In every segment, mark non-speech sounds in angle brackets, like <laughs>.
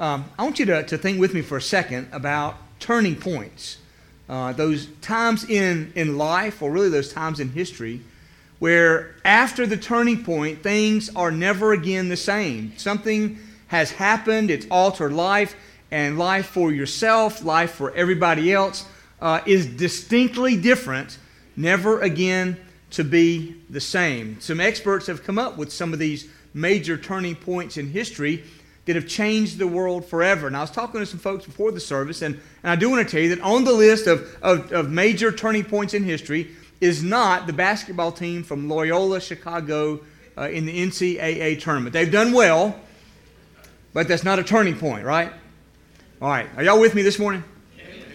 Um, I want you to, to think with me for a second about turning points. Uh, those times in, in life, or really those times in history, where after the turning point, things are never again the same. Something has happened, it's altered life, and life for yourself, life for everybody else, uh, is distinctly different, never again to be the same. Some experts have come up with some of these major turning points in history that have changed the world forever. And I was talking to some folks before the service, and, and I do want to tell you that on the list of, of, of major turning points in history is not the basketball team from Loyola Chicago uh, in the NCAA tournament. They've done well, but that's not a turning point, right? All right, are y'all with me this morning?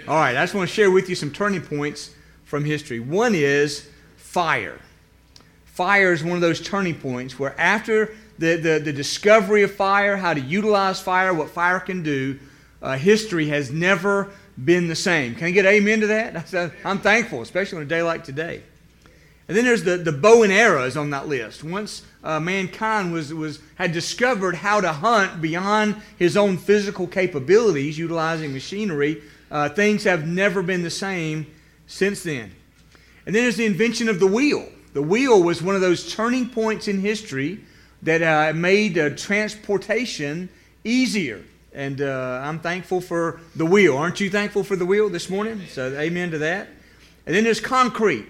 All right, I just want to share with you some turning points from history. One is fire. Fire is one of those turning points where after the, the, the discovery of fire, how to utilize fire, what fire can do, uh, history has never been the same. Can I get amen to that? <laughs> I'm thankful, especially on a day like today. And then there's the, the bow and arrows on that list. Once uh, mankind was, was, had discovered how to hunt beyond his own physical capabilities, utilizing machinery, uh, things have never been the same since then. And then there's the invention of the wheel. The wheel was one of those turning points in history that uh, made uh, transportation easier. And uh, I'm thankful for the wheel. Aren't you thankful for the wheel this morning? So, amen to that. And then there's concrete.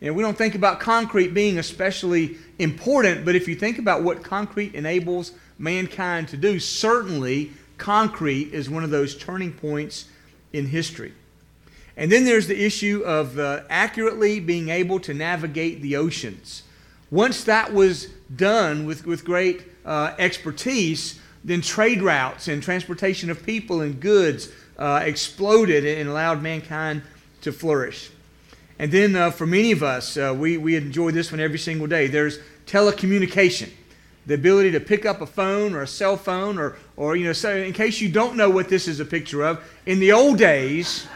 And we don't think about concrete being especially important, but if you think about what concrete enables mankind to do, certainly concrete is one of those turning points in history. And then there's the issue of uh, accurately being able to navigate the oceans. Once that was done with, with great uh, expertise, then trade routes and transportation of people and goods uh, exploded and allowed mankind to flourish. And then uh, for many of us, uh, we, we enjoy this one every single day. There's telecommunication, the ability to pick up a phone or a cell phone, or, or you know, so in case you don't know what this is a picture of, in the old days,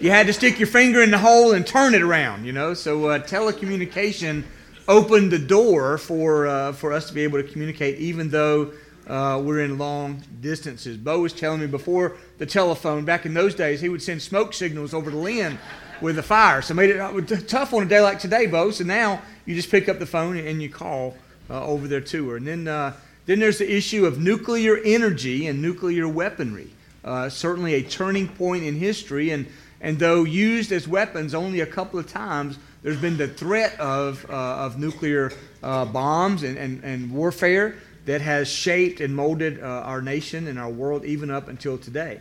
you had to stick your finger in the hole and turn it around, you know. So uh, telecommunication opened the door for, uh, for us to be able to communicate, even though uh, we're in long distances. Bo was telling me before the telephone, back in those days, he would send smoke signals over to Lynn with a fire. So made it tough on a day like today, Bo. So now you just pick up the phone and you call uh, over there to her. And then, uh, then there's the issue of nuclear energy and nuclear weaponry. Uh, certainly a turning point in history. And and though used as weapons only a couple of times, there's been the threat of, uh, of nuclear uh, bombs and, and, and warfare that has shaped and molded uh, our nation and our world even up until today.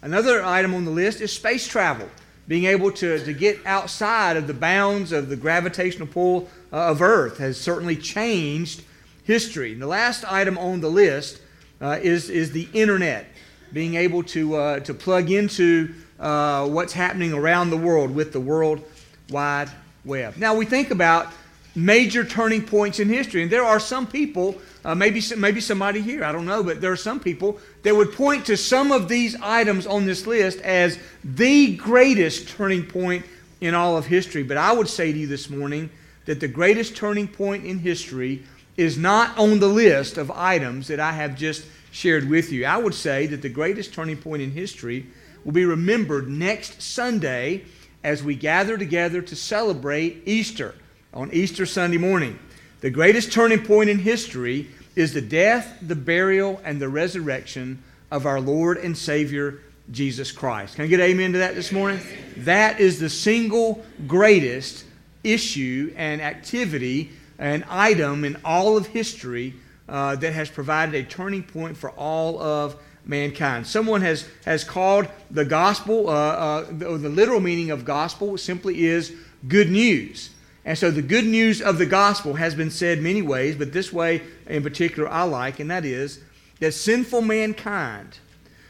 Another item on the list is space travel. Being able to, to get outside of the bounds of the gravitational pull uh, of Earth has certainly changed history. And the last item on the list uh, is, is the internet. Being able to, uh, to plug into what's happening around the world with the World Wide Web. Now, we think about major turning points in history, and there are some people, uh, maybe, maybe somebody here, I don't know, but there are some people that would point to some of these items on this list as the greatest turning point in all of history. But I would say to you this morning that the greatest turning point in history is not on the list of items that I have just shared with you. I would say that the greatest turning point in history will be remembered next Sunday as we gather together to celebrate Easter on Easter Sunday morning. The greatest turning point in history is the death, the burial, and the resurrection of our Lord and Savior Jesus Christ. Can I get amen to that this morning? That is the single greatest issue and activity and item in all of history uh, that has provided a turning point for all of mankind. Someone has, has called the gospel, uh, uh, the, the literal meaning of gospel simply is good news. And so the good news of the gospel has been said many ways, but this way in particular I like, and that is that sinful mankind,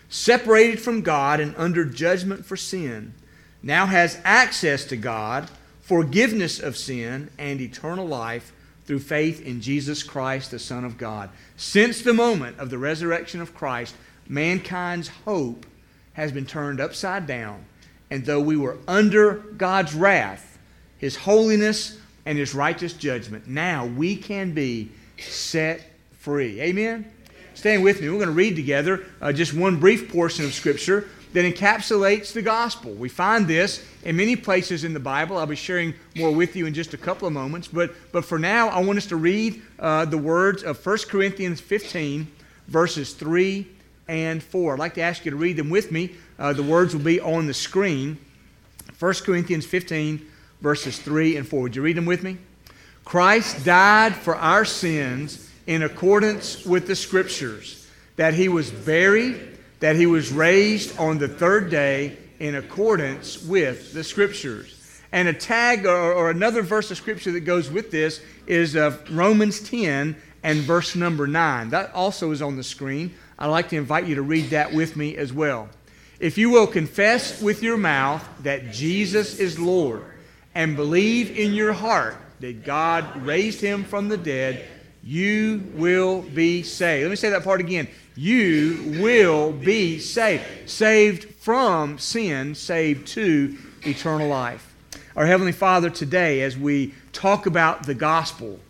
separated from God and under judgment for sin, now has access to God, forgiveness of sin, and eternal life through faith in Jesus Christ, the Son of God. Since the moment of the resurrection of Christ, mankind's hope has been turned upside down. And though we were under God's wrath, His holiness, and His righteous judgment, now we can be set free. Amen? stand with me. We're going to read together uh, just one brief portion of Scripture that encapsulates the gospel. We find this in many places in the Bible. I'll be sharing more with you in just a couple of moments. But, but for now, I want us to read uh, the words of 1 Corinthians 15, verses 3 and 4. I'd like to ask you to read them with me. Uh, the words will be on the screen. 1 Corinthians 15, verses 3 and 4. Would you read them with me? Christ died for our sins in accordance with the Scriptures, that he was buried that he was raised on the third day in accordance with the scriptures. And a tag or, or another verse of scripture that goes with this is of Romans 10 and verse number 9. That also is on the screen. I'd like to invite you to read that with me as well. If you will confess with your mouth that Jesus is Lord and believe in your heart that God raised him from the dead, you will be saved. Let me say that part again you will be saved. Saved from sin, saved to eternal life. Our Heavenly Father, today, as we talk about the gospel,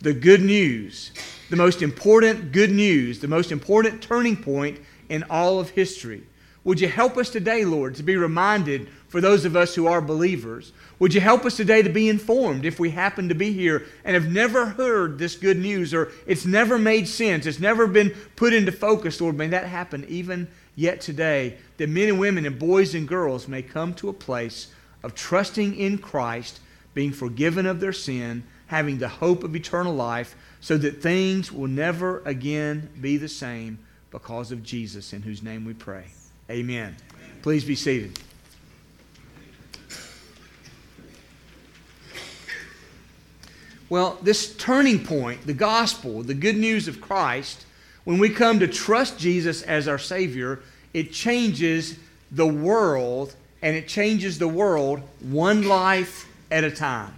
the good news, the most important good news, the most important turning point in all of history, would you help us today, Lord, to be reminded for those of us who are believers would you help us today to be informed if we happen to be here and have never heard this good news or it's never made sense, it's never been put into focus, Lord? May that happen even yet today, that men and women and boys and girls may come to a place of trusting in Christ, being forgiven of their sin, having the hope of eternal life, so that things will never again be the same because of Jesus, in whose name we pray. Amen. Please be seated. Well, this turning point, the gospel, the good news of Christ, when we come to trust Jesus as our Savior, it changes the world, and it changes the world one life at a time.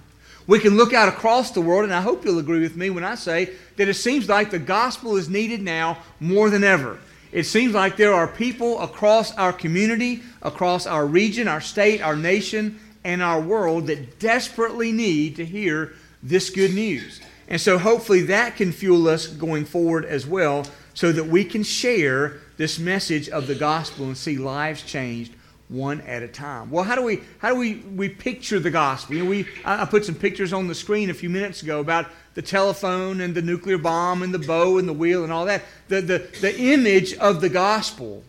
We can look out across the world, and I hope you'll agree with me when I say that it seems like the gospel is needed now more than ever. It seems like there are people across our community, across our region, our state, our nation, and our world that desperately need to hear this good news. And so hopefully that can fuel us going forward as well so that we can share this message of the gospel and see lives changed one at a time. Well, how do we how do we, we picture the gospel? You know, we I put some pictures on the screen a few minutes ago about the telephone and the nuclear bomb and the bow and the wheel and all that. The, the, the image of the gospel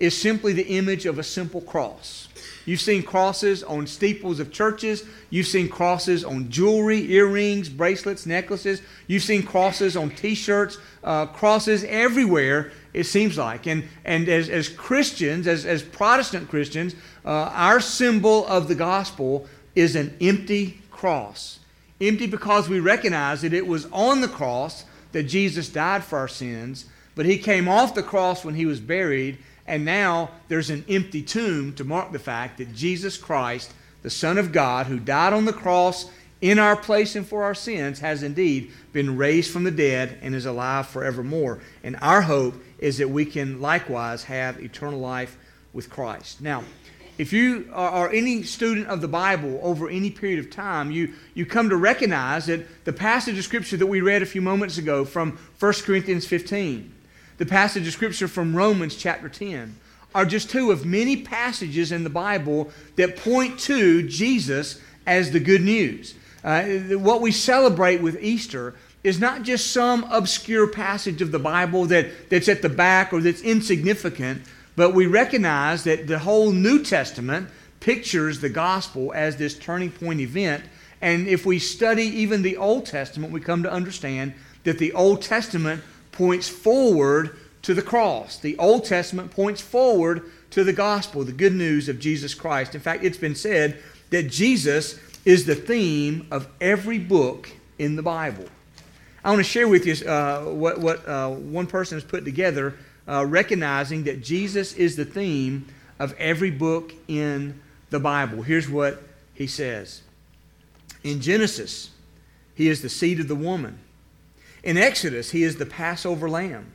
is simply the image of a simple cross. You've seen crosses on steeples of churches. You've seen crosses on jewelry, earrings, bracelets, necklaces. You've seen crosses on t shirts, uh, crosses everywhere, it seems like. And, and as, as Christians, as, as Protestant Christians, uh, our symbol of the gospel is an empty cross. Empty because we recognize that it was on the cross that Jesus died for our sins, but he came off the cross when he was buried and now there's an empty tomb to mark the fact that Jesus Christ, the Son of God, who died on the cross in our place and for our sins, has indeed been raised from the dead and is alive forevermore. And our hope is that we can likewise have eternal life with Christ. Now, if you are, any student of the Bible over any period of time, you, you come to recognize that the passage of Scripture that we read a few moments ago from 1 Corinthians 15, the passage of Scripture from Romans chapter 10 are just two of many passages in the Bible that point to Jesus as the good news. Uh, what we celebrate with Easter is not just some obscure passage of the Bible that, that's at the back or that's insignificant, but we recognize that the whole New Testament pictures the gospel as this turning point event. And if we study even the Old Testament, we come to understand that the Old Testament points forward to the cross. The Old Testament points forward to the gospel, the good news of Jesus Christ. In fact, it's been said that Jesus is the theme of every book in the Bible. I want to share with you uh, what, what uh, one person has put together, uh, recognizing that Jesus is the theme of every book in the Bible. Here's what he says In Genesis, he is the seed of the woman. In Exodus, he is the Passover lamb.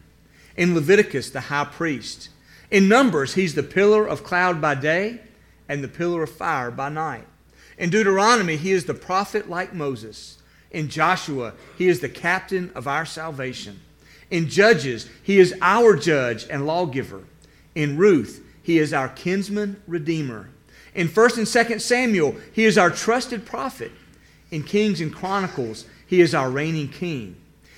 In Leviticus, the high priest. In Numbers, he's the pillar of cloud by day and the pillar of fire by night. In Deuteronomy, he is the prophet like Moses. In Joshua, he is the captain of our salvation. In Judges, he is our judge and lawgiver. In Ruth, he is our kinsman redeemer. In 1st and 2nd Samuel, he is our trusted prophet. In Kings and Chronicles, he is our reigning king.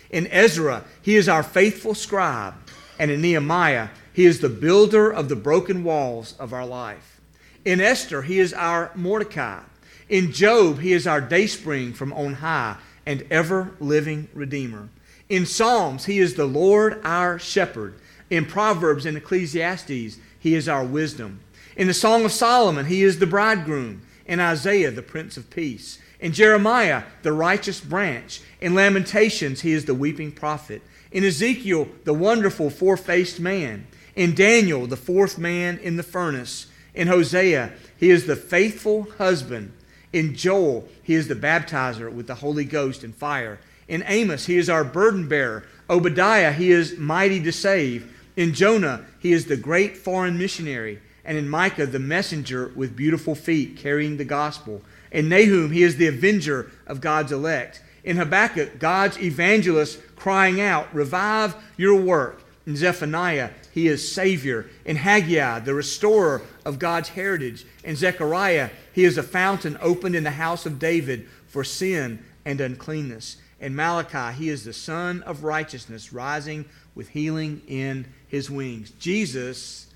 In Ezra, he is our faithful scribe. And in Nehemiah, he is the builder of the broken walls of our life. In Esther, he is our Mordecai. In Job, he is our dayspring from on high and ever living Redeemer. In Psalms, he is the Lord our shepherd. In Proverbs and Ecclesiastes, he is our wisdom. In the Song of Solomon, he is the bridegroom. In Isaiah, the Prince of Peace. In Jeremiah, the righteous branch. In Lamentations, he is the weeping prophet. In Ezekiel, the wonderful four faced man. In Daniel, the fourth man in the furnace. In Hosea, he is the faithful husband. In Joel, he is the baptizer with the Holy Ghost and fire. In Amos, he is our burden bearer. Obadiah, he is mighty to save. In Jonah, he is the great foreign missionary. And in Micah, the messenger with beautiful feet carrying the gospel. In Nahum, he is the avenger of God's elect. In Habakkuk, God's evangelist crying out, Revive your work. In Zephaniah, he is Savior. In Haggai, the restorer of God's heritage. In Zechariah, he is a fountain opened in the house of David for sin and uncleanness. In Malachi, he is the Sun of righteousness, rising with healing in his wings. Jesus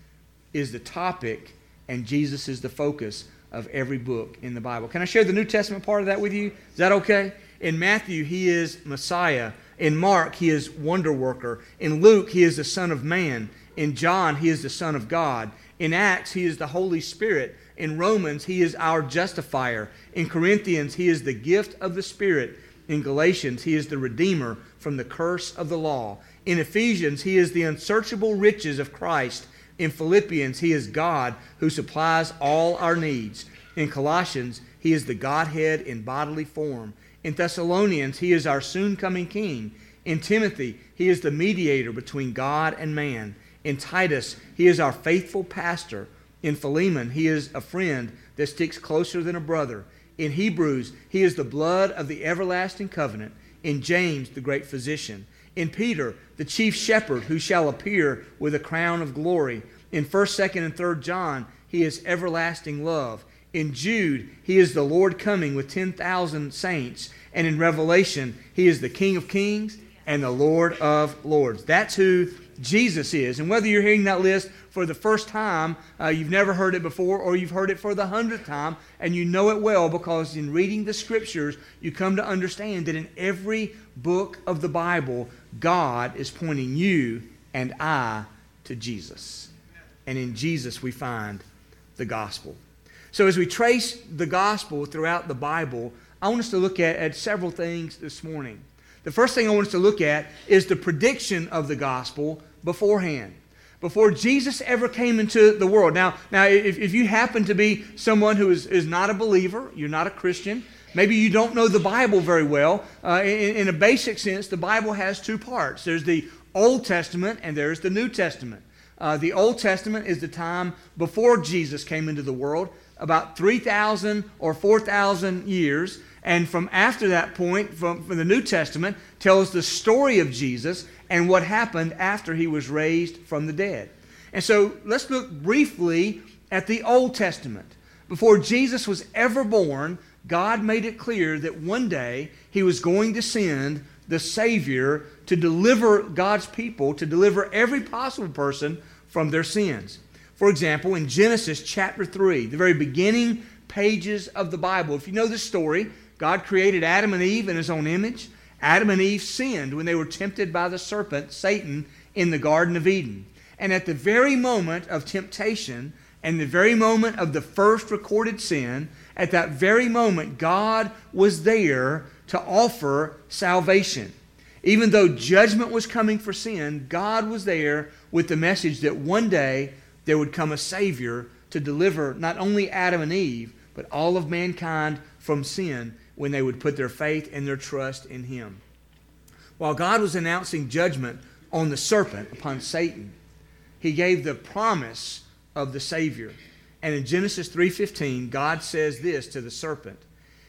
is the topic, and Jesus is the focus of every book in the Bible. Can I share the New Testament part of that with you? Is that okay? In Matthew, he is Messiah. In Mark, he is wonder worker. In Luke, he is the Son of Man. In John, he is the Son of God. In Acts, he is the Holy Spirit. In Romans, he is our justifier. In Corinthians, he is the gift of the Spirit. In Galatians, he is the Redeemer from the curse of the law. In Ephesians, he is the unsearchable riches of Christ. In Philippians, he is God who supplies all our needs. In Colossians, he is the Godhead in bodily form. In Thessalonians, he is our soon coming King. In Timothy, he is the mediator between God and man. In Titus, he is our faithful pastor. In Philemon, he is a friend that sticks closer than a brother. In Hebrews, he is the blood of the everlasting covenant. In James, the great physician. In Peter, the chief shepherd who shall appear with a crown of glory. In 1st, 2nd, and 3rd John, he is everlasting love. In Jude, he is the Lord coming with 10,000 saints. And in Revelation, he is the King of kings and the Lord of lords. That's who Jesus is. And whether you're hearing that list for the first time, uh, you've never heard it before, or you've heard it for the hundredth time, and you know it well because in reading the scriptures, you come to understand that in every book of the Bible, God is pointing you and I to Jesus. And in Jesus, we find the gospel. So, as we trace the gospel throughout the Bible, I want us to look at, at several things this morning. The first thing I want us to look at is the prediction of the gospel beforehand. Before Jesus ever came into the world. Now, now if, if you happen to be someone who is, is not a believer, you're not a Christian, maybe you don't know the Bible very well, uh, in, in a basic sense, the Bible has two parts there's the Old Testament and there's the New Testament. Uh, the Old Testament is the time before Jesus came into the world, about 3,000 or 4,000 years. And from after that point, from, from the New Testament, tells the story of Jesus and what happened after he was raised from the dead. And so let's look briefly at the Old Testament. Before Jesus was ever born, God made it clear that one day he was going to send the Savior to deliver God's people, to deliver every possible person from their sins. For example, in Genesis chapter 3, the very beginning pages of the Bible, if you know the story, God created Adam and Eve in his own image. Adam and Eve sinned when they were tempted by the serpent, Satan, in the Garden of Eden. And at the very moment of temptation, and the very moment of the first recorded sin, at that very moment, God was there to offer salvation. Even though judgment was coming for sin, God was there with the message that one day there would come a Savior to deliver not only Adam and Eve, but all of mankind from sin when they would put their faith and their trust in him. While God was announcing judgment on the serpent, upon Satan, he gave the promise of the Savior. And in Genesis 3:15, God says this to the serpent.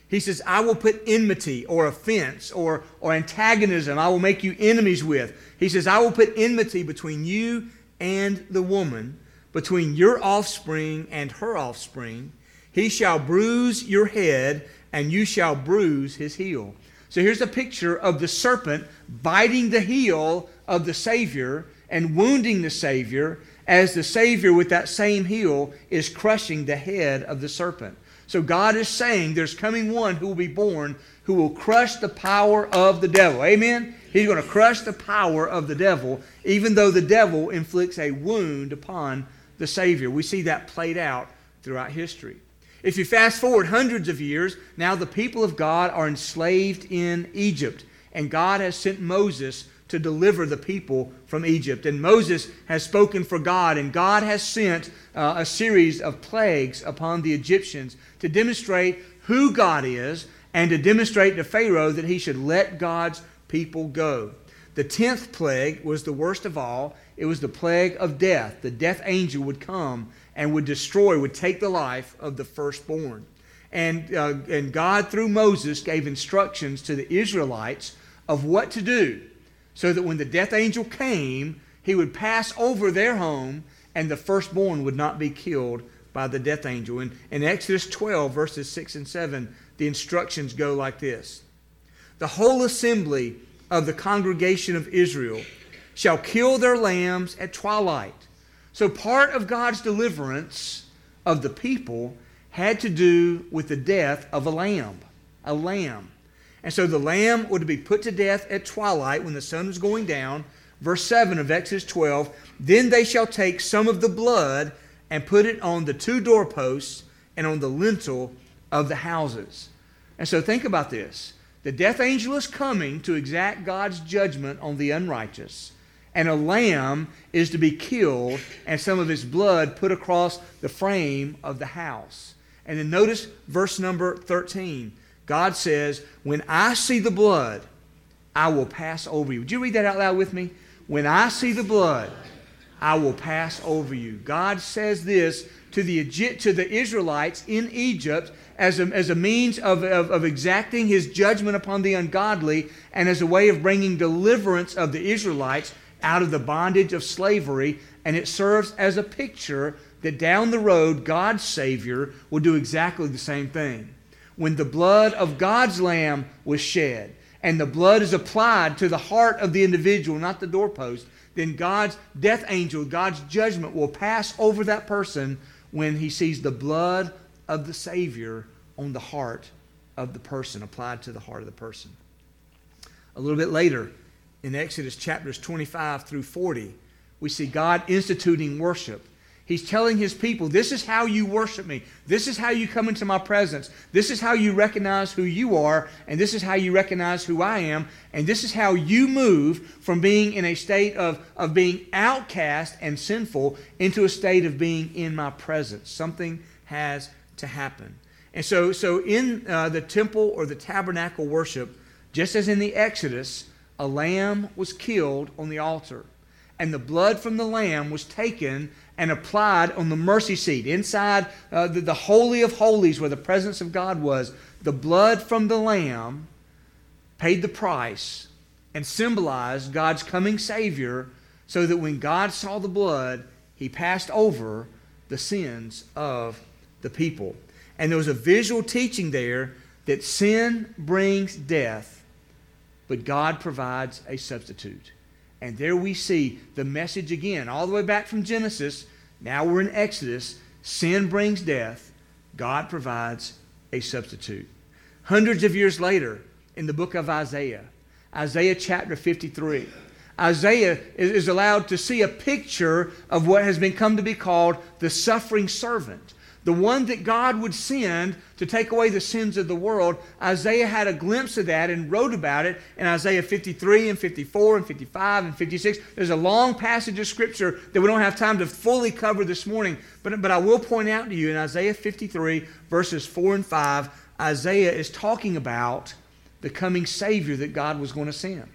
He says, I will put enmity or offense or, or antagonism, I will make you enemies with. He says, I will put enmity between you and the woman, between your offspring and her offspring. He shall bruise your head, and you shall bruise his heel. So here's a picture of the serpent biting the heel of the Savior and wounding the Savior as the Savior with that same heel is crushing the head of the serpent. So God is saying there's coming one who will be born who will crush the power of the devil. Amen? He's going to crush the power of the devil, even though the devil inflicts a wound upon the Savior. We see that played out throughout history. If you fast forward hundreds of years, now the people of God are enslaved in Egypt, and God has sent Moses to deliver the people from Egypt. And Moses has spoken for God, and God has sent uh, a series of plagues upon the Egyptians to demonstrate who God is and to demonstrate to Pharaoh that he should let God's people go. The tenth plague was the worst of all. It was the plague of death. The death angel would come and would destroy, would take the life of the firstborn. And, uh, and God, through Moses, gave instructions to the Israelites of what to do so that when the death angel came, he would pass over their home and the firstborn would not be killed by the death angel. In, in Exodus 12, verses 6 and 7, the instructions go like this The whole assembly of the congregation of Israel shall kill their lambs at twilight. So, part of God's deliverance of the people had to do with the death of a lamb. A lamb. And so the lamb would be put to death at twilight when the sun was going down. Verse 7 of Exodus 12 Then they shall take some of the blood and put it on the two doorposts and on the lintel of the houses. And so think about this. The death angel is coming to exact God's judgment on the unrighteous. And a lamb is to be killed and some of his blood put across the frame of the house. And then notice verse number 13. God says, When I see the blood, I will pass over you. Would you read that out loud with me? When I see the blood, I will pass over you. God says this to the, to the Israelites in Egypt as a, as a means of, of, of exacting his judgment upon the ungodly and as a way of bringing deliverance of the Israelites out of the bondage of slavery. And it serves as a picture that down the road, God's Savior will do exactly the same thing when the blood of God's lamb was shed and the blood is applied to the heart of the individual, not the doorpost, then God's death angel, God's judgment will pass over that person when he sees the blood of the Savior on the heart of the person, applied to the heart of the person. A little bit later, in Exodus chapters 25 through 40, we see God instituting worship He's telling his people, this is how you worship me. This is how you come into my presence. This is how you recognize who you are, and this is how you recognize who I am. And this is how you move from being in a state of, of being outcast and sinful into a state of being in my presence. Something has to happen. And so, so in uh, the temple or the tabernacle worship, just as in the Exodus, a lamb was killed on the altar. And the blood from the lamb was taken and applied on the mercy seat inside uh, the, the Holy of Holies where the presence of God was. The blood from the Lamb paid the price and symbolized God's coming Savior so that when God saw the blood, he passed over the sins of the people. And there was a visual teaching there that sin brings death, but God provides a substitute. And there we see the message again, all the way back from Genesis. Now we're in Exodus. Sin brings death. God provides a substitute. Hundreds of years later, in the book of Isaiah, Isaiah chapter 53, Isaiah is allowed to see a picture of what has been come to be called the suffering servant the one that God would send to take away the sins of the world. Isaiah had a glimpse of that and wrote about it in Isaiah 53 and 54 and 55 and 56. There's a long passage of scripture that we don't have time to fully cover this morning, but, but I will point out to you in Isaiah 53, verses 4 and 5, Isaiah is talking about the coming Savior that God was going to send.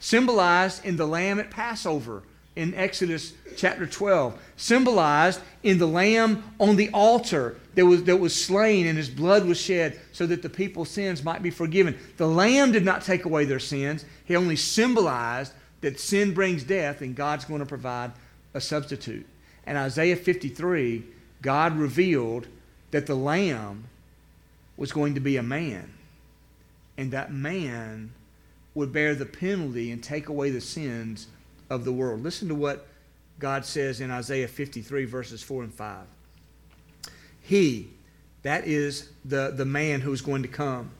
Symbolized in the lamb at Passover in Exodus chapter 12, symbolized in the lamb on the altar that was, that was slain and his blood was shed so that the people's sins might be forgiven. The lamb did not take away their sins, he only symbolized that sin brings death and God's going to provide a substitute. And Isaiah 53, God revealed that the lamb was going to be a man, and that man would bear the penalty and take away the sins of the world. Listen to what God says in Isaiah 53, verses 4 and 5. He, that is the, the man who is going to come,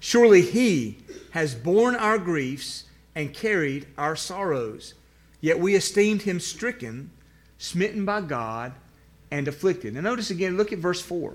surely he has borne our griefs and carried our sorrows. Yet we esteemed him stricken, smitten by God, and afflicted. Now notice again, look at verse 4.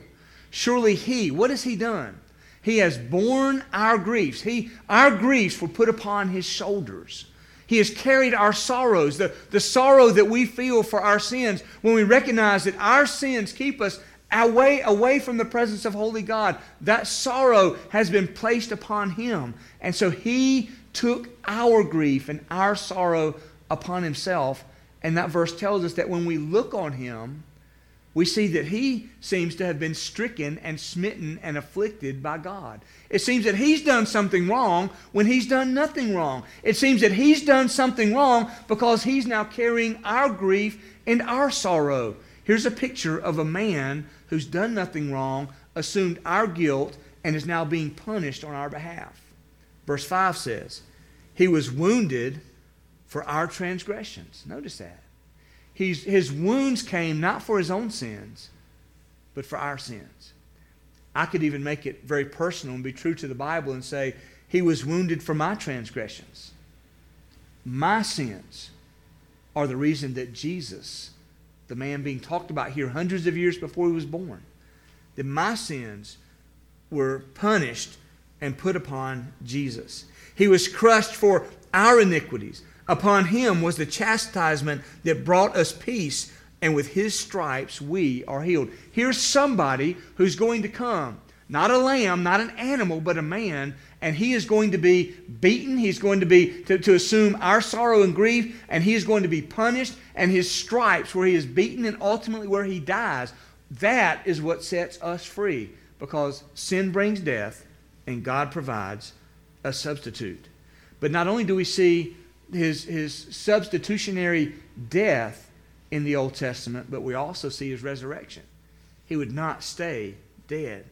Surely he, what has he done? He has borne our griefs. He, our griefs were put upon his shoulders. He has carried our sorrows, the, the sorrow that we feel for our sins when we recognize that our sins keep us away, away from the presence of holy God. That sorrow has been placed upon him. And so he took our grief and our sorrow upon himself. And that verse tells us that when we look on him, we see that he seems to have been stricken and smitten and afflicted by God. It seems that he's done something wrong when he's done nothing wrong. It seems that he's done something wrong because he's now carrying our grief and our sorrow. Here's a picture of a man who's done nothing wrong, assumed our guilt, and is now being punished on our behalf. Verse 5 says, He was wounded for our transgressions. Notice that. He's, his wounds came not for his own sins, but for our sins. I could even make it very personal and be true to the Bible and say, He was wounded for my transgressions. My sins are the reason that Jesus, the man being talked about here hundreds of years before he was born, that my sins were punished and put upon Jesus. He was crushed for our iniquities. Upon him was the chastisement that brought us peace, and with his stripes we are healed. Here's somebody who's going to come. Not a lamb, not an animal, but a man. And he is going to be beaten. He's going to be to, to assume our sorrow and grief, and he is going to be punished. And his stripes, where he is beaten and ultimately where he dies, that is what sets us free. Because sin brings death, and God provides a substitute. But not only do we see his, his substitutionary death in the Old Testament, but we also see his resurrection. He would not stay dead.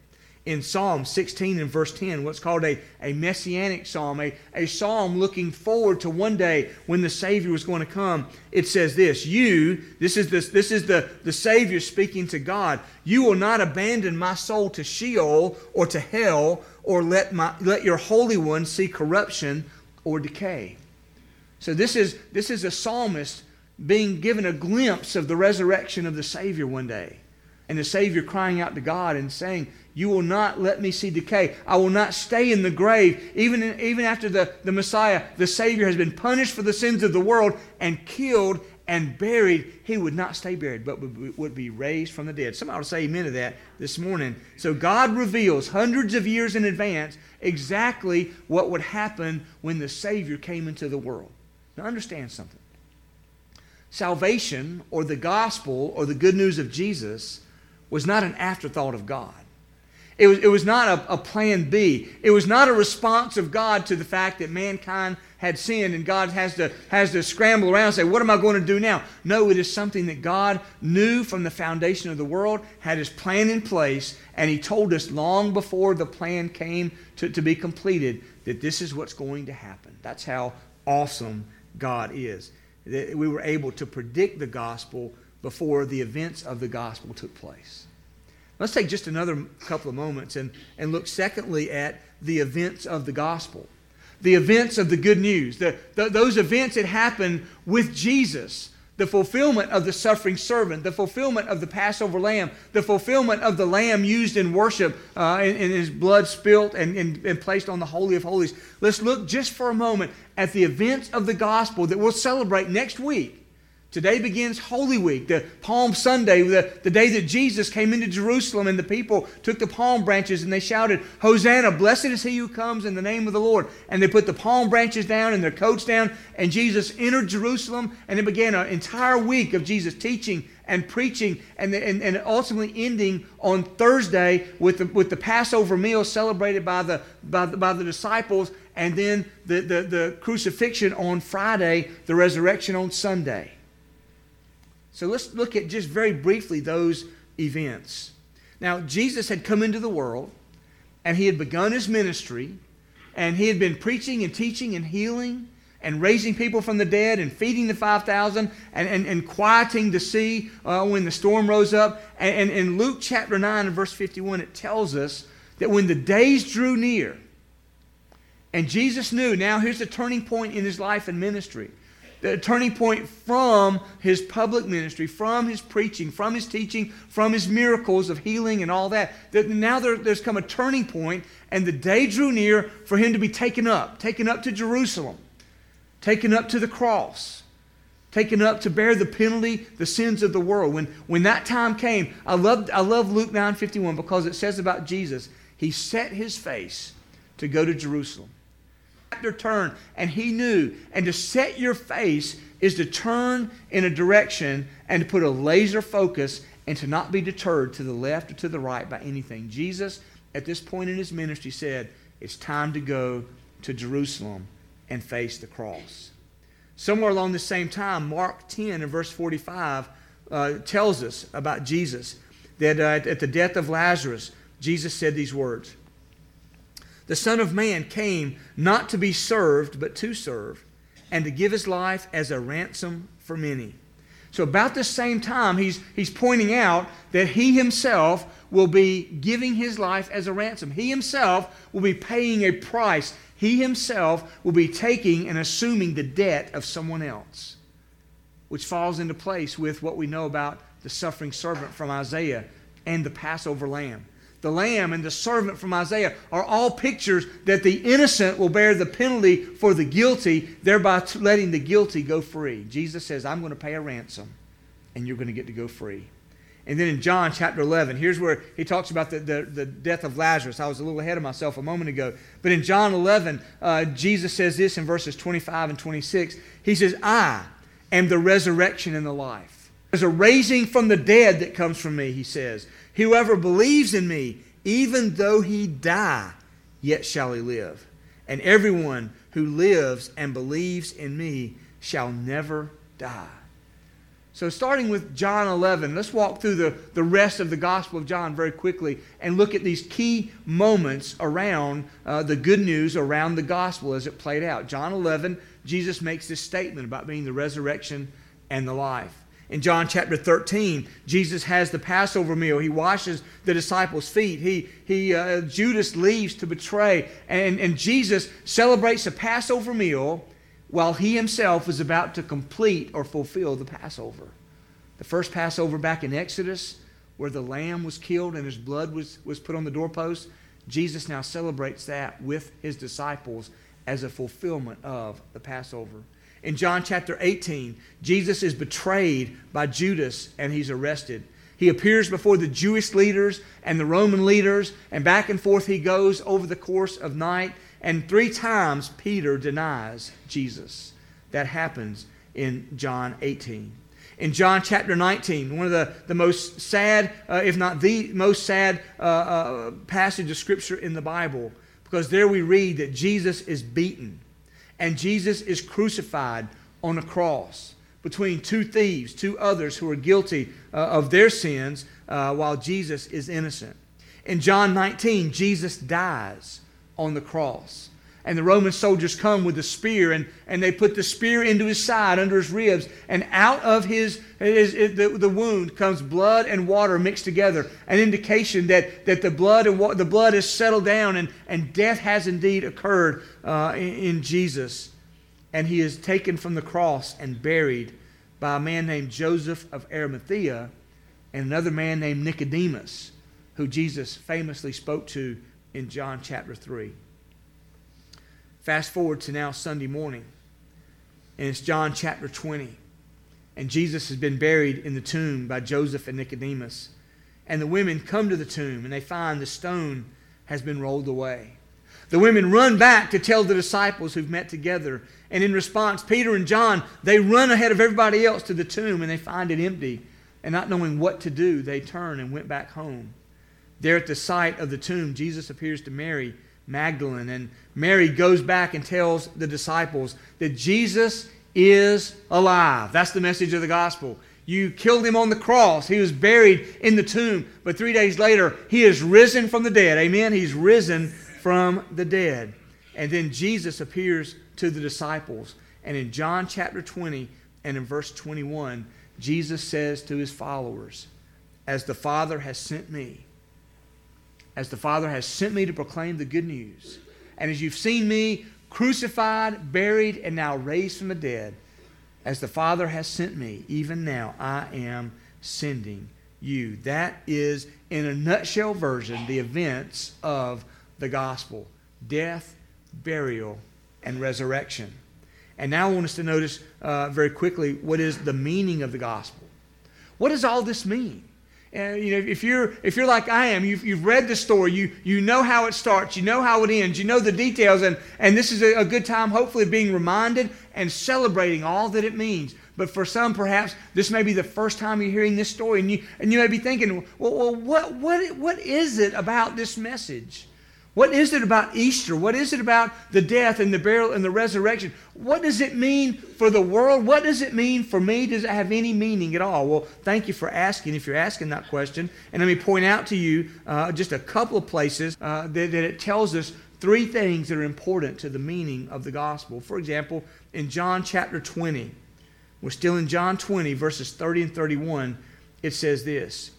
In Psalm 16 and verse 10, what's called a, a messianic psalm, a, a psalm looking forward to one day when the Savior was going to come, it says this You, this is, this, this is the, the Savior speaking to God, you will not abandon my soul to Sheol or to hell, or let, my, let your Holy One see corruption or decay. So this is, this is a psalmist being given a glimpse of the resurrection of the Savior one day. And the Savior crying out to God and saying, You will not let me see decay. I will not stay in the grave. Even, even after the, the Messiah, the Savior has been punished for the sins of the world and killed and buried. He would not stay buried, but would, be raised from the dead. Somebody ought to say amen to that this morning. So God reveals hundreds of years in advance exactly what would happen when the Savior came into the world. Now, understand something. Salvation or the gospel or the good news of Jesus was not an afterthought of God. It was, it was not a, a, plan B. It was not a response of God to the fact that mankind had sinned and God has to, has to scramble around and say, What am I going to do now? No, it is something that God knew from the foundation of the world, had his plan in place, and he told us long before the plan came to, to be completed that this is what's going to happen. That's how awesome God is. That we were able to predict the gospel before the events of the gospel took place. Let's take just another couple of moments and, and look, secondly, at the events of the gospel. The events of the good news, the, the, those events that happened with Jesus the fulfillment of the suffering servant, the fulfillment of the Passover lamb, the fulfillment of the lamb used in worship uh, and, and, his blood spilt and, and, and placed on the Holy of Holies. Let's look just for a moment at the events of the gospel that we'll celebrate next week Today begins Holy Week, the Palm Sunday, the, the day that Jesus came into Jerusalem and the people took the palm branches and they shouted, Hosanna, blessed is he who comes in the name of the Lord. And they put the palm branches down and their coats down, and Jesus entered Jerusalem, and it began an entire week of Jesus teaching and preaching, and, and, and ultimately ending on Thursday with the, with the Passover meal celebrated by the, by the, by the disciples, and then the, the, the crucifixion on Friday, the resurrection on Sunday. So let's look at just very briefly those events. Now, Jesus had come into the world and he had begun his ministry and he had been preaching and teaching and healing and raising people from the dead and feeding the 5,000 and, and, and quieting the sea uh, when the storm rose up. And, and in Luke chapter 9 and verse 51, it tells us that when the days drew near, and Jesus knew, now here's the turning point in his life and ministry the turning point from his public ministry, from his preaching, from his teaching, from his miracles of healing and all that. That now there, there's come a turning point, and the day drew near for him to be taken up, taken up to Jerusalem, taken up to the cross, taken up to bear the penalty, the sins of the world. When, when that time came, I love, I love Luke 9:51 because it says about Jesus, he set his face to go to Jerusalem chapter turn, and he knew. And to set your face is to turn in a direction and to put a laser focus and to not be deterred to the left or to the right by anything. Jesus, at this point in his ministry, said, It's time to go to Jerusalem and face the cross. Somewhere along the same time, Mark 10 and verse 45 uh, tells us about Jesus that uh, at the death of Lazarus, Jesus said these words the Son of Man came not to be served, but to serve, and to give his life as a ransom for many. So, about the same time, he's, he's pointing out that he himself will be giving his life as a ransom. He himself will be paying a price. He himself will be taking and assuming the debt of someone else, which falls into place with what we know about the suffering servant from Isaiah and the Passover lamb the lamb and the servant from Isaiah are all pictures that the innocent will bear the penalty for the guilty, thereby letting the guilty go free. Jesus says, I'm going to pay a ransom, and you're going to get to go free. And then in John chapter 11, here's where he talks about the, the, the, death of Lazarus. I was a little ahead of myself a moment ago. But in John 11, uh, Jesus says this in verses 25 and 26. He says, I am the resurrection and the life. There's a raising from the dead that comes from me, he says. Whoever believes in me, even though he die, yet shall he live. And everyone who lives and believes in me shall never die. So, starting with John 11, let's walk through the, the rest of the Gospel of John very quickly and look at these key moments around uh, the good news around the Gospel as it played out. John 11, Jesus makes this statement about being the resurrection and the life. In John chapter 13, Jesus has the Passover meal. He washes the disciples' feet. He, he, uh, Judas leaves to betray. And, and Jesus celebrates the Passover meal while he himself is about to complete or fulfill the Passover. The first Passover back in Exodus, where the lamb was killed and his blood was, was put on the doorpost, Jesus now celebrates that with his disciples as a fulfillment of the Passover. In John chapter 18, Jesus is betrayed by Judas and he's arrested. He appears before the Jewish leaders and the Roman leaders, and back and forth he goes over the course of night. And three times Peter denies Jesus. That happens in John 18. In John chapter 19, one of the, the most sad, uh, if not the most sad uh, uh, passage of Scripture in the Bible, because there we read that Jesus is beaten and Jesus is crucified on a cross between two thieves, two others who are guilty uh, of their sins, uh, while Jesus is innocent. In John 19, Jesus dies on the cross. And the Roman soldiers come with a spear and, and they put the spear into his side, under his ribs, and out of his, his, his the, the wound comes blood and water mixed together, an indication that, that the, blood and wa- the blood has settled down and, and death has indeed occurred uh, in, in Jesus. And he is taken from the cross and buried by a man named Joseph of Arimathea and another man named Nicodemus, who Jesus famously spoke to in John chapter 3. Fast forward to now Sunday morning, and it's John chapter 20. and Jesus has been buried in the tomb by Joseph and Nicodemus. And the women come to the tomb and they find the stone has been rolled away. The women run back to tell the disciples who've met together. And in response, Peter and John, they run ahead of everybody else to the tomb and they find it empty. And not knowing what to do, they turn and went back home. There at the site of the tomb, Jesus appears to Mary Magdalene. And Mary goes back and tells the disciples that Jesus is alive. That's the message of the gospel. You killed him on the cross. He was buried in the tomb. But three days later, he is risen from the dead. Amen? He's risen from the dead. And then Jesus appears to the disciples. And in John chapter 20 and in verse 21, Jesus says to his followers, As the Father has sent me, as the Father has sent me to proclaim the good news, and as you've seen me crucified, buried, and now raised from the dead, as the Father has sent me, even now I am sending you. That is, in a nutshell version, the events of the gospel death, burial, and resurrection. And now I want us to notice uh, very quickly what is the meaning of the gospel. What does all this mean? And, you know, if you're, if you're like I am, you've, you've read the story, you, you know how it starts, you know how it ends, you know the details, and, and this is a, a good time, hopefully, of being reminded and celebrating all that it means. But for some, perhaps, this may be the first time you're hearing this story, and you, and you may be thinking, well, well what, what, what is it about this message? What is it about Easter? What is it about the death and the burial and the resurrection? What does it mean for the world? What does it mean for me? Does it have any meaning at all? Well, thank you for asking if you're asking that question. And let me point out to you uh, just a couple of places uh, that, that it tells us three things that are important to the meaning of the gospel. For example, in John chapter 20, we're still in John 20, verses 30 and 31, it says this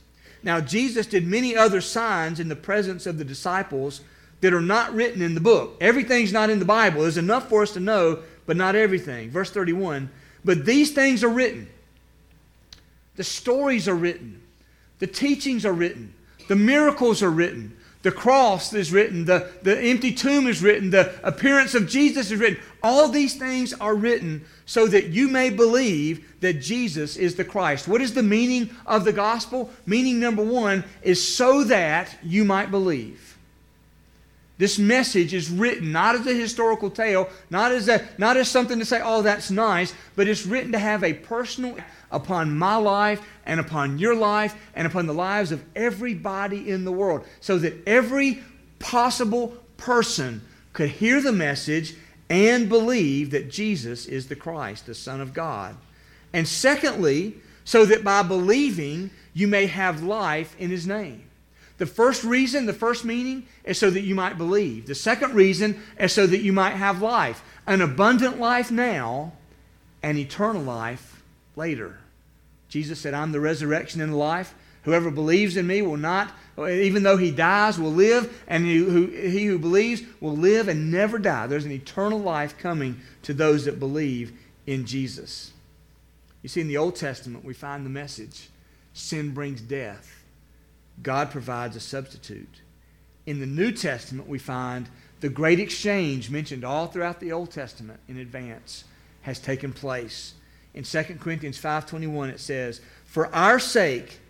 Now, Jesus did many other signs in the presence of the disciples that are not written in the book. Everything's not in the Bible. There's enough for us to know, but not everything. Verse 31 But these things are written. The stories are written. The teachings are written. The miracles are written. The cross is written. The, the empty tomb is written. The appearance of Jesus is written. All these things are written so that you may believe that Jesus is the Christ. What is the meaning of the gospel? Meaning number one is so that you might believe. This message is written not as a historical tale, not as, a, not as something to say, oh, that's nice, but it's written to have a personal upon my life and upon your life and upon the lives of everybody in the world so that every possible person could hear the message and believe that Jesus is the Christ, the Son of God. And secondly, so that by believing you may have life in His name. The first reason, the first meaning, is so that you might believe. The second reason is so that you might have life an abundant life now and eternal life later. Jesus said, I'm the resurrection and the life. Whoever believes in me will not, even though he dies, will live, and he who, he who believes will live and never die. There's an eternal life coming to those that believe in Jesus. You see, in the Old Testament, we find the message sin brings death. God provides a substitute. In the New Testament, we find the great exchange mentioned all throughout the Old Testament in advance has taken place. In 2 Corinthians 5:21 it says, "For our sake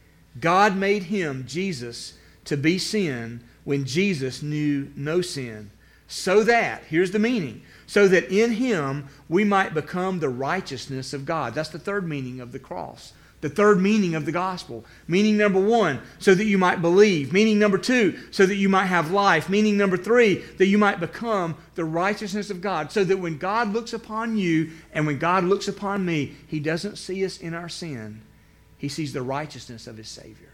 God made him Jesus to be sin when Jesus knew no sin, so that here's the meaning, so that in him we might become the righteousness of God." That's the third meaning of the cross. The third meaning of the gospel. Meaning number one, so that you might believe. Meaning number two, so that you might have life. Meaning number three, that you might become the righteousness of God. So that when God looks upon you and when God looks upon me, He doesn't see us in our sin, He sees the righteousness of His Savior.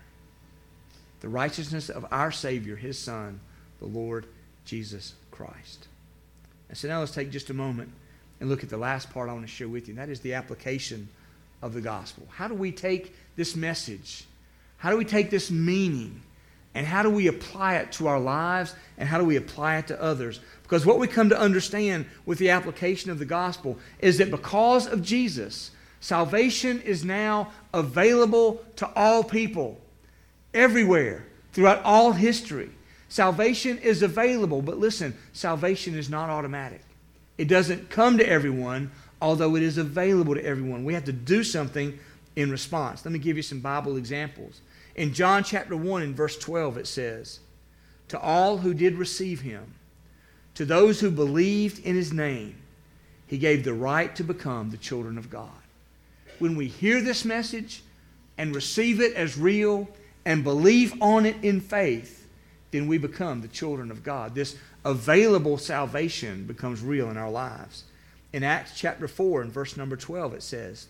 The righteousness of our Savior, His Son, the Lord Jesus Christ. And so now let's take just a moment and look at the last part I want to share with you, and that is the application of the gospel? How do we take this message? How do we take this meaning? And how do we apply it to our lives? And how do we apply it to others? Because what we come to understand with the application of the gospel is that because of Jesus, salvation is now available to all people, everywhere, throughout all history. Salvation is available, but listen, salvation is not automatic. It doesn't come to everyone although it is available to everyone. We have to do something in response. Let me give you some Bible examples. In John chapter 1 and verse 12, it says, To all who did receive him, to those who believed in his name, he gave the right to become the children of God. When we hear this message and receive it as real and believe on it in faith, then we become the children of God. This available salvation becomes real in our lives. In Acts chapter 4 and verse number 12, it says,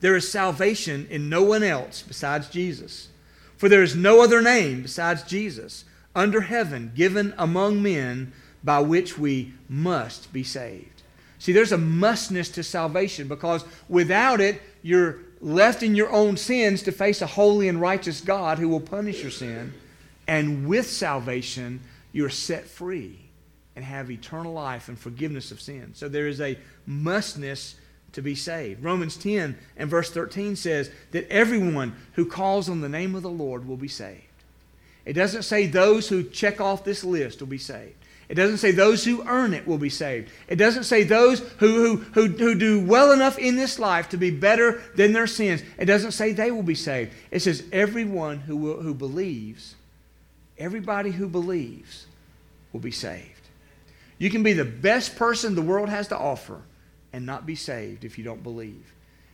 There is salvation in no one else besides Jesus. For there is no other name besides Jesus under heaven given among men by which we must be saved. See, there's a mustness to salvation because without it, you're left in your own sins to face a holy and righteous God who will punish your sin. And with salvation, you're set free and have eternal life and forgiveness of sin. So there is a mustness to be saved. Romans 10 and verse 13 says that everyone who calls on the name of the Lord will be saved. It doesn't say those who check off this list will be saved. It doesn't say those who earn it will be saved. It doesn't say those who, who, who, who do well enough in this life to be better than their sins. It doesn't say they will be saved. It says everyone who, will, who believes, everybody who believes will be saved. You can be the best person the world has to offer and not be saved if you don't believe.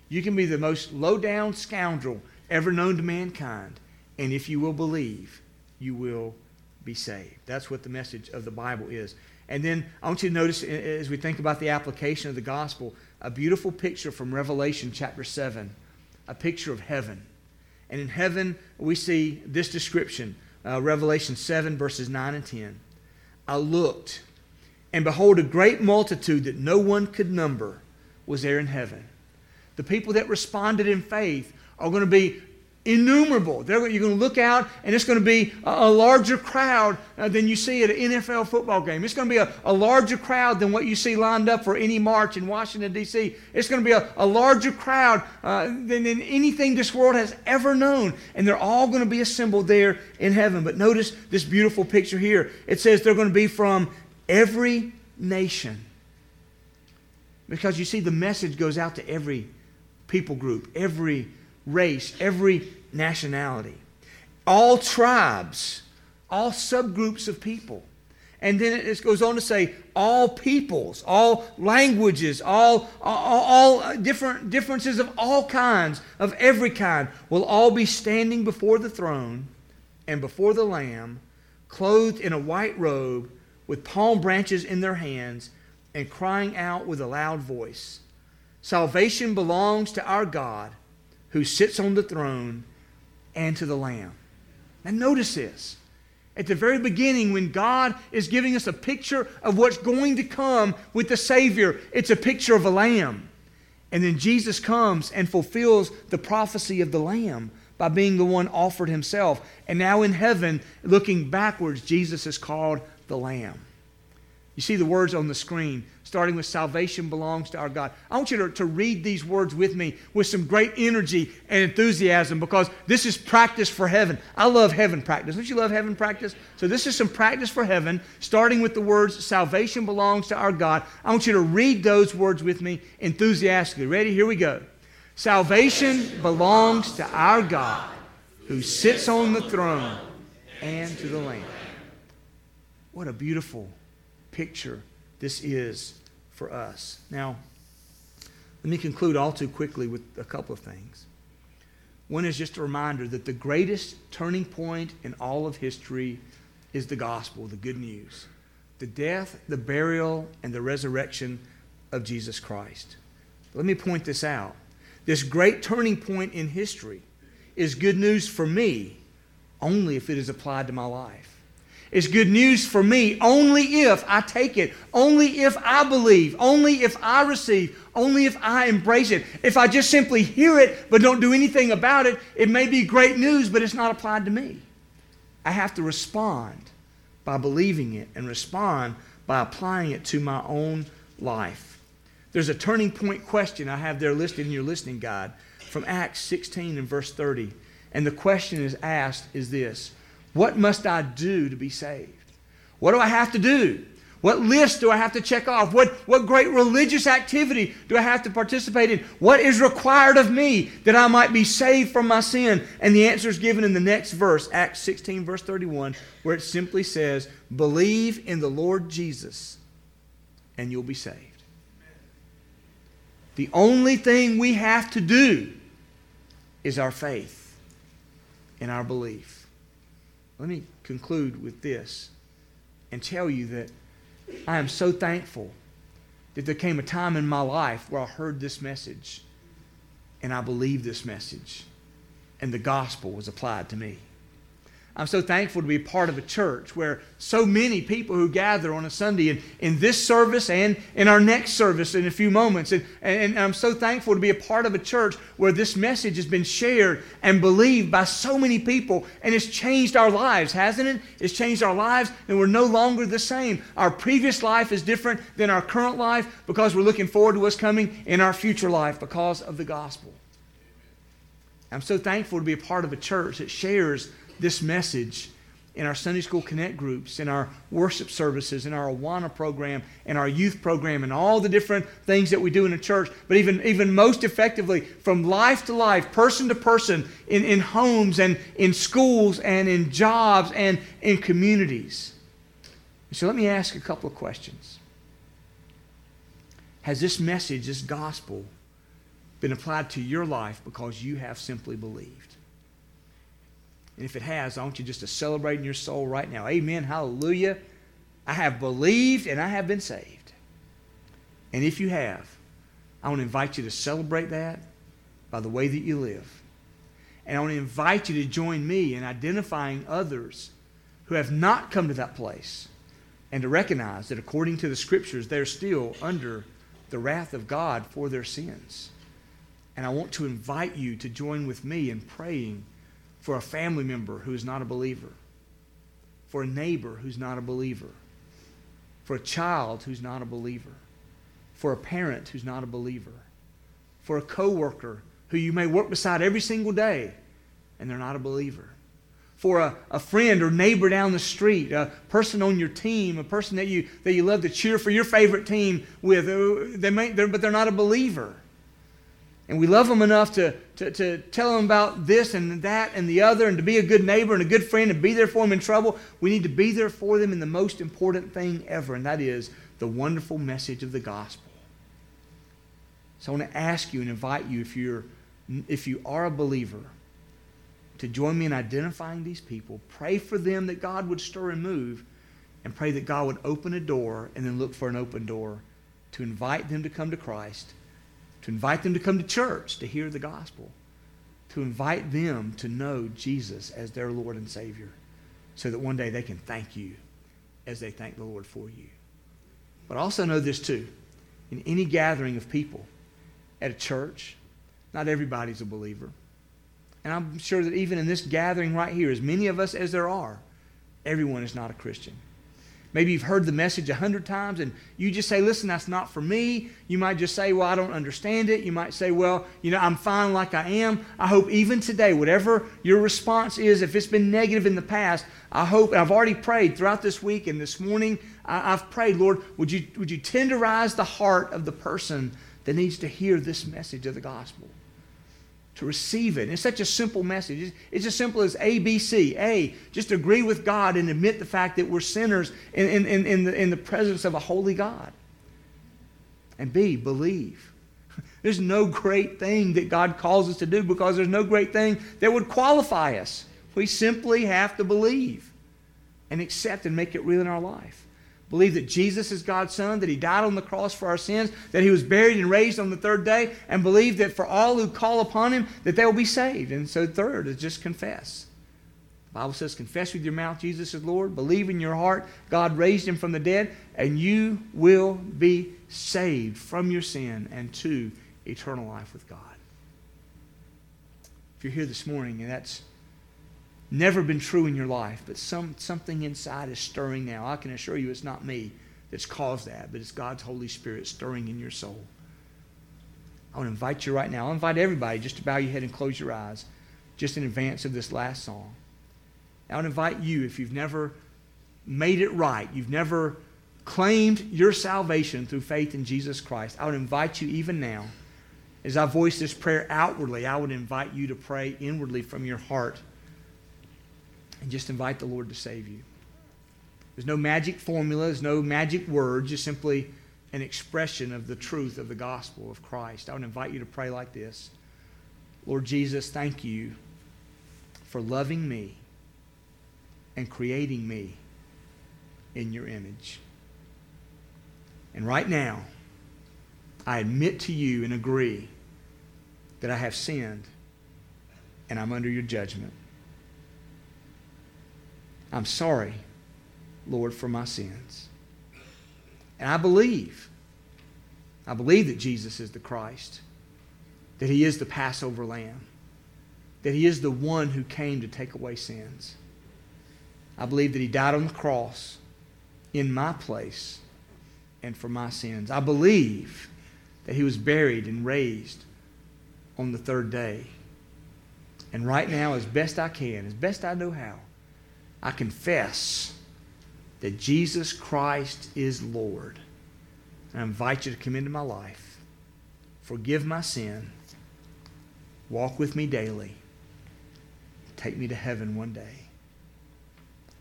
You can be the most low down scoundrel ever known to mankind, and if you will believe, you will be saved. That's what the message of the Bible is. And then I want you to notice as we think about the application of the gospel, a beautiful picture from Revelation chapter 7, a picture of heaven. And in heaven, we see this description uh, Revelation 7, verses 9 and 10. I looked, and behold, a great multitude that no one could number was there in heaven. The people that responded in faith are going to be innumerable. They're, you're going to look out, and it's going to be a, a larger crowd uh, than you see at an NFL football game. It's going to be a, a, larger crowd than what you see lined up for any march in Washington, D.C. It's going to be a, a larger crowd uh, than, than anything this world has ever known. And they're all going to be assembled there in heaven. But notice this beautiful picture here. It says they're going to be from every nation. Because you see, the message goes out to every people group, every race, every nationality, all tribes, all subgroups of people. And then it goes on to say all peoples, all languages, all, all, all, different differences of all kinds, of every kind, will all be standing before the throne and before the Lamb, clothed in a white robe, with palm branches in their hands, and crying out with a loud voice Salvation belongs to our God who sits on the throne and to the Lamb. Now, notice this. At the very beginning, when God is giving us a picture of what's going to come with the Savior, it's a picture of a lamb. And then Jesus comes and fulfills the prophecy of the lamb by being the one offered himself. And now in heaven, looking backwards, Jesus is called the lamb. You see the words on the screen starting with salvation belongs to our God. I want you to, to read these words with me with some great energy and enthusiasm because this is practice for heaven. I love heaven practice. Don't you love heaven practice? So, this is some practice for heaven, starting with the words salvation belongs to our God. I want you to read those words with me enthusiastically. Ready? Here we go. Salvation belongs to our God who sits on the throne and to the Lamb. What a beautiful picture this is for us. Now, let me conclude all too quickly with a couple of things. One is just a reminder that the greatest turning point in all of history is the gospel, the good news the death, the burial, and the resurrection of Jesus Christ. Let me point this out. This great turning point in history is good news for me only if it is applied to my life. It's good news for me only if I take it, only if I believe, only if I receive, only if I embrace it. If I just simply hear it but don't do anything about it, it may be great news, but it's not applied to me. I have to respond by believing it and respond by applying it to my own life. There's a turning point question I have there listed in your listening guide from Acts 16 and verse 30. And the question is asked is this what must I do to be saved? What do I have to do? What list do I have to check off? What, what great religious activity do I have to participate in? What is required of me that I might be saved from my sin? And the answer is given in the next verse, Acts 16, verse 31, where it simply says, Believe in the Lord Jesus, and you'll be saved. The only thing we have to do is our faith and our belief. Let me conclude with this and tell you that I am so thankful that there came a time in my life where I heard this message and I believed this message and the gospel was applied to me. I'm so thankful to be a part of a church where so many people who gather on a Sunday in, in this service and in our next service in a few moments. And, and I'm so thankful to be a part of a church where this message has been shared and believed by so many people and it's changed our lives, hasn't it? It's changed our lives and we're no longer the same. Our previous life is different than our current life because we're looking forward to what's coming in our future life because of the gospel. I'm so thankful to be a part of a church that shares this message in our Sunday School Connect groups, in our worship services, in our Awana program, in our youth program, and all the different things that we do in a church, but even, even most effectively from life to life, person to person, in, in homes and in schools and in jobs and in communities. So let me ask a couple of questions. Has this message, this gospel, been applied to your life because you have simply believed? And if it has, I want you just to celebrate in your soul right now. Amen. Hallelujah. I have believed and I have been saved. And if you have, I want to invite you to celebrate that by the way that you live. And I want to invite you to join me in identifying others who have not come to that place and to recognize that according to the scriptures, they're still under the wrath of God for their sins. And I want to invite you to join with me in praying for a family member who is not a believer, for a neighbor who's not a believer, for a child who's not a believer, for a parent who's not a believer, for a coworker who you may work beside every single day and they're not a believer. For a, a friend or neighbor down the street, a person on your team, a person that you, that you love to cheer for your favorite team with, uh, they may, they're, but they're not a believer and we love them enough to, to, to tell them about this and that and the other and to be a good neighbor and a good friend and be there for them in trouble, we need to be there for them in the most important thing ever, and that is the wonderful message of the gospel. So I want to ask you and invite you, if, you're, if you are a believer, to join me in identifying these people. Pray for them that God would stir and move, and pray that God would open a door and then look for an open door to invite them to come to Christ to invite them to come to church to hear the gospel, to invite them to know Jesus as their Lord and Savior, so that one day they can thank you as they thank the Lord for you. But also know this too in any gathering of people at a church, not everybody's a believer. And I'm sure that even in this gathering right here, as many of us as there are, everyone is not a Christian. Maybe you've heard the message a hundred times and you just say, listen, that's not for me. You might just say, well, I don't understand it. You might say, well, you know, I'm fine like I am. I hope even today, whatever your response is, if it's been negative in the past, I hope, I've already prayed throughout this week and this morning, I, have prayed, Lord, would you, would you tenderize the heart of the person that needs to hear this message of the gospel? To receive it. It's such a simple message. It's as simple as A, B, C. A, just agree with God and admit the fact that we're sinners in, in, in, in, the, in the presence of a holy God. And B, believe. <laughs> There's no great thing that God calls us to do because there's no great thing that would qualify us. We simply have to believe and accept and make it real in our life believe that Jesus is God's Son, that He died on the cross for our sins, that He was buried and raised on the third day, and believe that for all who call upon Him, that they will be saved. And so, third is just confess. The Bible says, confess with your mouth Jesus is Lord, believe in your heart God raised Him from the dead, and you will be saved from your sin and to eternal life with God. If you're here this morning and that's never been true in your life, but some, something inside is stirring now. I can assure you it's not me that's caused that, but it's God's Holy Spirit stirring in your soul. I want to invite you right now. I'll invite everybody just to bow your head and close your eyes just in advance of this last song. I would invite you, if you've never made it right, you've never claimed your salvation through faith in Jesus Christ, I would invite you even now, as I voice this prayer outwardly, I would invite you to pray inwardly from your heart and just invite the Lord to save you. There's no magic formula, there's no magic words, just simply an expression of the truth of the gospel of Christ. I would invite you to pray like this Lord Jesus, thank you for loving me and creating me in your image. And right now, I admit to you and agree that I have sinned and I'm under your judgment. I'm sorry, Lord, for my sins. And I believe, I believe that Jesus is the Christ, that he is the Passover lamb, that he is the one who came to take away sins. I believe that he died on the cross in my place and for my sins. I believe that he was buried and raised on the third day. And right now, as best I can, as best I know how, I confess that Jesus Christ is Lord. I invite you to come into my life, forgive my sin, walk with me daily, take me to heaven one day.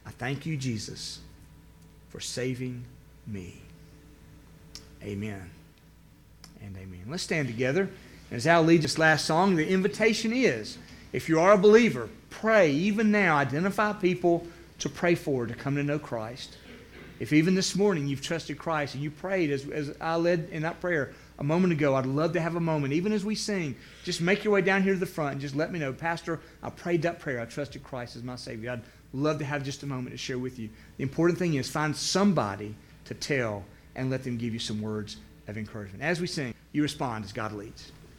I thank you, Jesus, for saving me. Amen and amen. Let's stand together. And as Al leads this last song, the invitation is if you are a believer, pray even now. Identify people to pray for to come to know Christ. If even this morning you've trusted Christ and you prayed as, as I led in that prayer a moment ago, I'd love to have a moment, even as we sing, just make your way down here to the front and just let me know, Pastor, I prayed that prayer. I trusted Christ as my Savior. I'd love to have just a moment to share with you. The important thing is find somebody to tell and let them give you some words of encouragement. As we sing, you respond as God leads.